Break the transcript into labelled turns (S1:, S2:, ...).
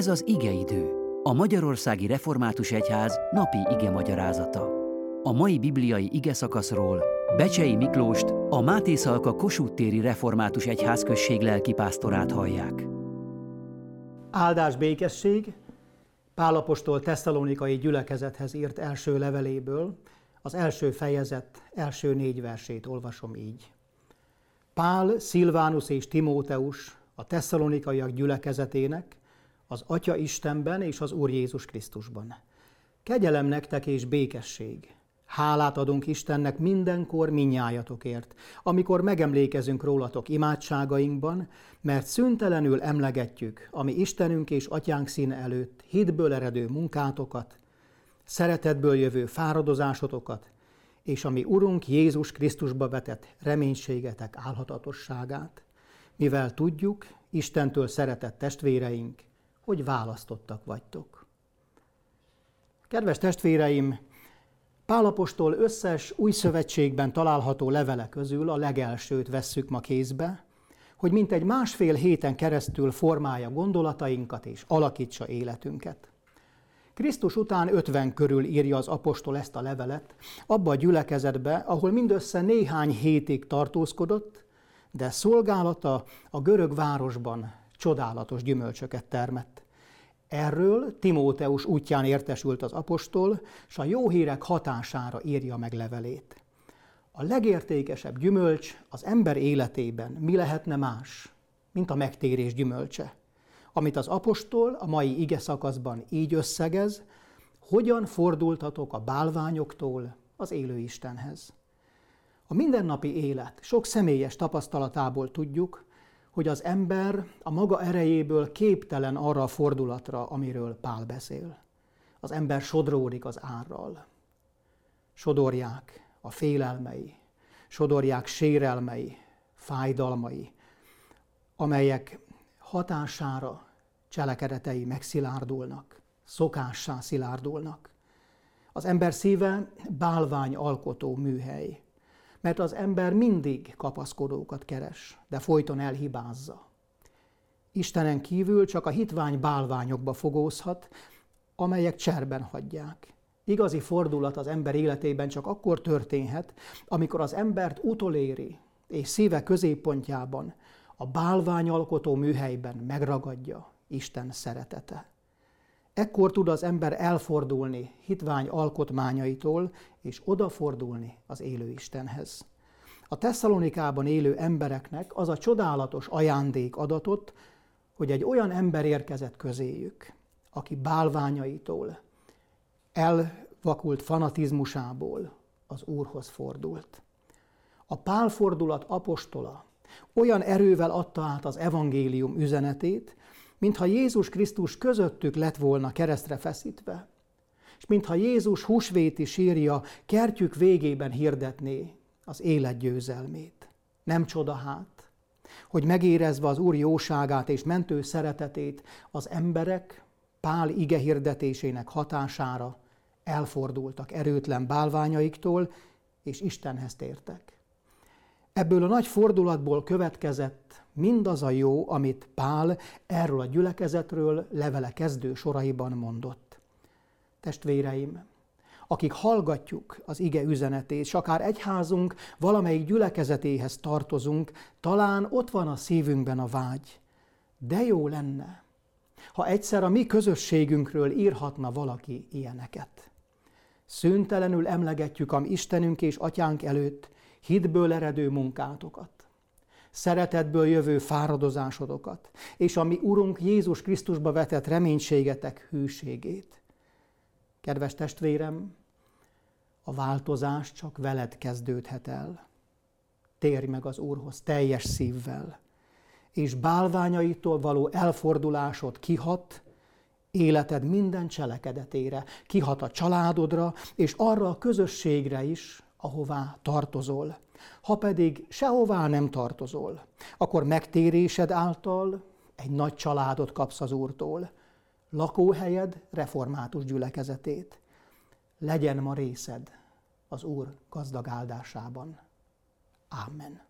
S1: Ez az igeidő, a Magyarországi Református Egyház napi ige magyarázata. A mai bibliai ige szakaszról Becsei Miklóst, a Máté Szalka Kossuth téri Református Egyház község lelkipásztorát hallják.
S2: Áldás békesség, Pálapostól tesszalonikai gyülekezethez írt első leveléből, az első fejezet első négy versét olvasom így. Pál, Szilvánus és Timóteus a tesszalonikaiak gyülekezetének, az Atya Istenben és az Úr Jézus Krisztusban. Kegyelem nektek és békesség. Hálát adunk Istennek mindenkor minnyájatokért, amikor megemlékezünk rólatok imádságainkban, mert szüntelenül emlegetjük, ami Istenünk és Atyánk színe előtt hitből eredő munkátokat, szeretetből jövő fáradozásotokat, és ami Urunk Jézus Krisztusba vetett reménységetek álhatatosságát, mivel tudjuk, Istentől szeretett testvéreink, hogy választottak vagytok. Kedves testvéreim, Pálapostól összes új szövetségben található levele közül a legelsőt vesszük ma kézbe, hogy mintegy másfél héten keresztül formálja gondolatainkat és alakítsa életünket. Krisztus után 50 körül írja az apostol ezt a levelet, abba a gyülekezetbe, ahol mindössze néhány hétig tartózkodott, de szolgálata a görög városban csodálatos gyümölcsöket termett. Erről Timóteus útján értesült az apostol, és a jó hírek hatására írja meg levelét. A legértékesebb gyümölcs az ember életében mi lehetne más, mint a megtérés gyümölcse, amit az apostol a mai ige szakaszban így összegez, hogyan fordultatok a bálványoktól az élő Istenhez. A mindennapi élet sok személyes tapasztalatából tudjuk, hogy az ember a maga erejéből képtelen arra a fordulatra, amiről Pál beszél. Az ember sodródik az árral. Sodorják a félelmei, sodorják sérelmei, fájdalmai, amelyek hatására cselekedetei megszilárdulnak, szokássá szilárdulnak. Az ember szíve bálvány alkotó műhely, mert az ember mindig kapaszkodókat keres, de folyton elhibázza. Istenen kívül csak a hitvány bálványokba fogózhat, amelyek cserben hagyják. Igazi fordulat az ember életében csak akkor történhet, amikor az embert utoléri, és szíve középpontjában, a bálványalkotó műhelyben megragadja Isten szeretete. Ekkor tud az ember elfordulni hitvány alkotmányaitól, és odafordulni az élő Istenhez. A Tesszalonikában élő embereknek az a csodálatos ajándék adatot, hogy egy olyan ember érkezett közéjük, aki bálványaitól, elvakult fanatizmusából az Úrhoz fordult. A pálfordulat apostola olyan erővel adta át az evangélium üzenetét, mintha Jézus Krisztus közöttük lett volna keresztre feszítve, és mintha Jézus húsvéti sírja kertjük végében hirdetné az élet győzelmét. Nem csoda hát, hogy megérezve az Úr jóságát és mentő szeretetét, az emberek Pál ige hirdetésének hatására elfordultak erőtlen bálványaiktól, és Istenhez tértek. Ebből a nagy fordulatból következett mindaz a jó, amit Pál erről a gyülekezetről levele kezdő soraiban mondott. Testvéreim, akik hallgatjuk az ige üzenetét, és akár egyházunk valamelyik gyülekezetéhez tartozunk, talán ott van a szívünkben a vágy. De jó lenne, ha egyszer a mi közösségünkről írhatna valaki ilyeneket. Szüntelenül emlegetjük a Istenünk és Atyánk előtt hitből eredő munkátokat, szeretetből jövő fáradozásodokat, és a mi Urunk Jézus Krisztusba vetett reménységetek hűségét. Kedves testvérem, a változás csak veled kezdődhet el. Térj meg az Úrhoz teljes szívvel, és bálványaitól való elfordulásod kihat, életed minden cselekedetére, kihat a családodra, és arra a közösségre is, ahová tartozol. Ha pedig sehová nem tartozol, akkor megtérésed által egy nagy családot kapsz az Úrtól, lakóhelyed református gyülekezetét. Legyen ma részed az Úr gazdag áldásában. Amen.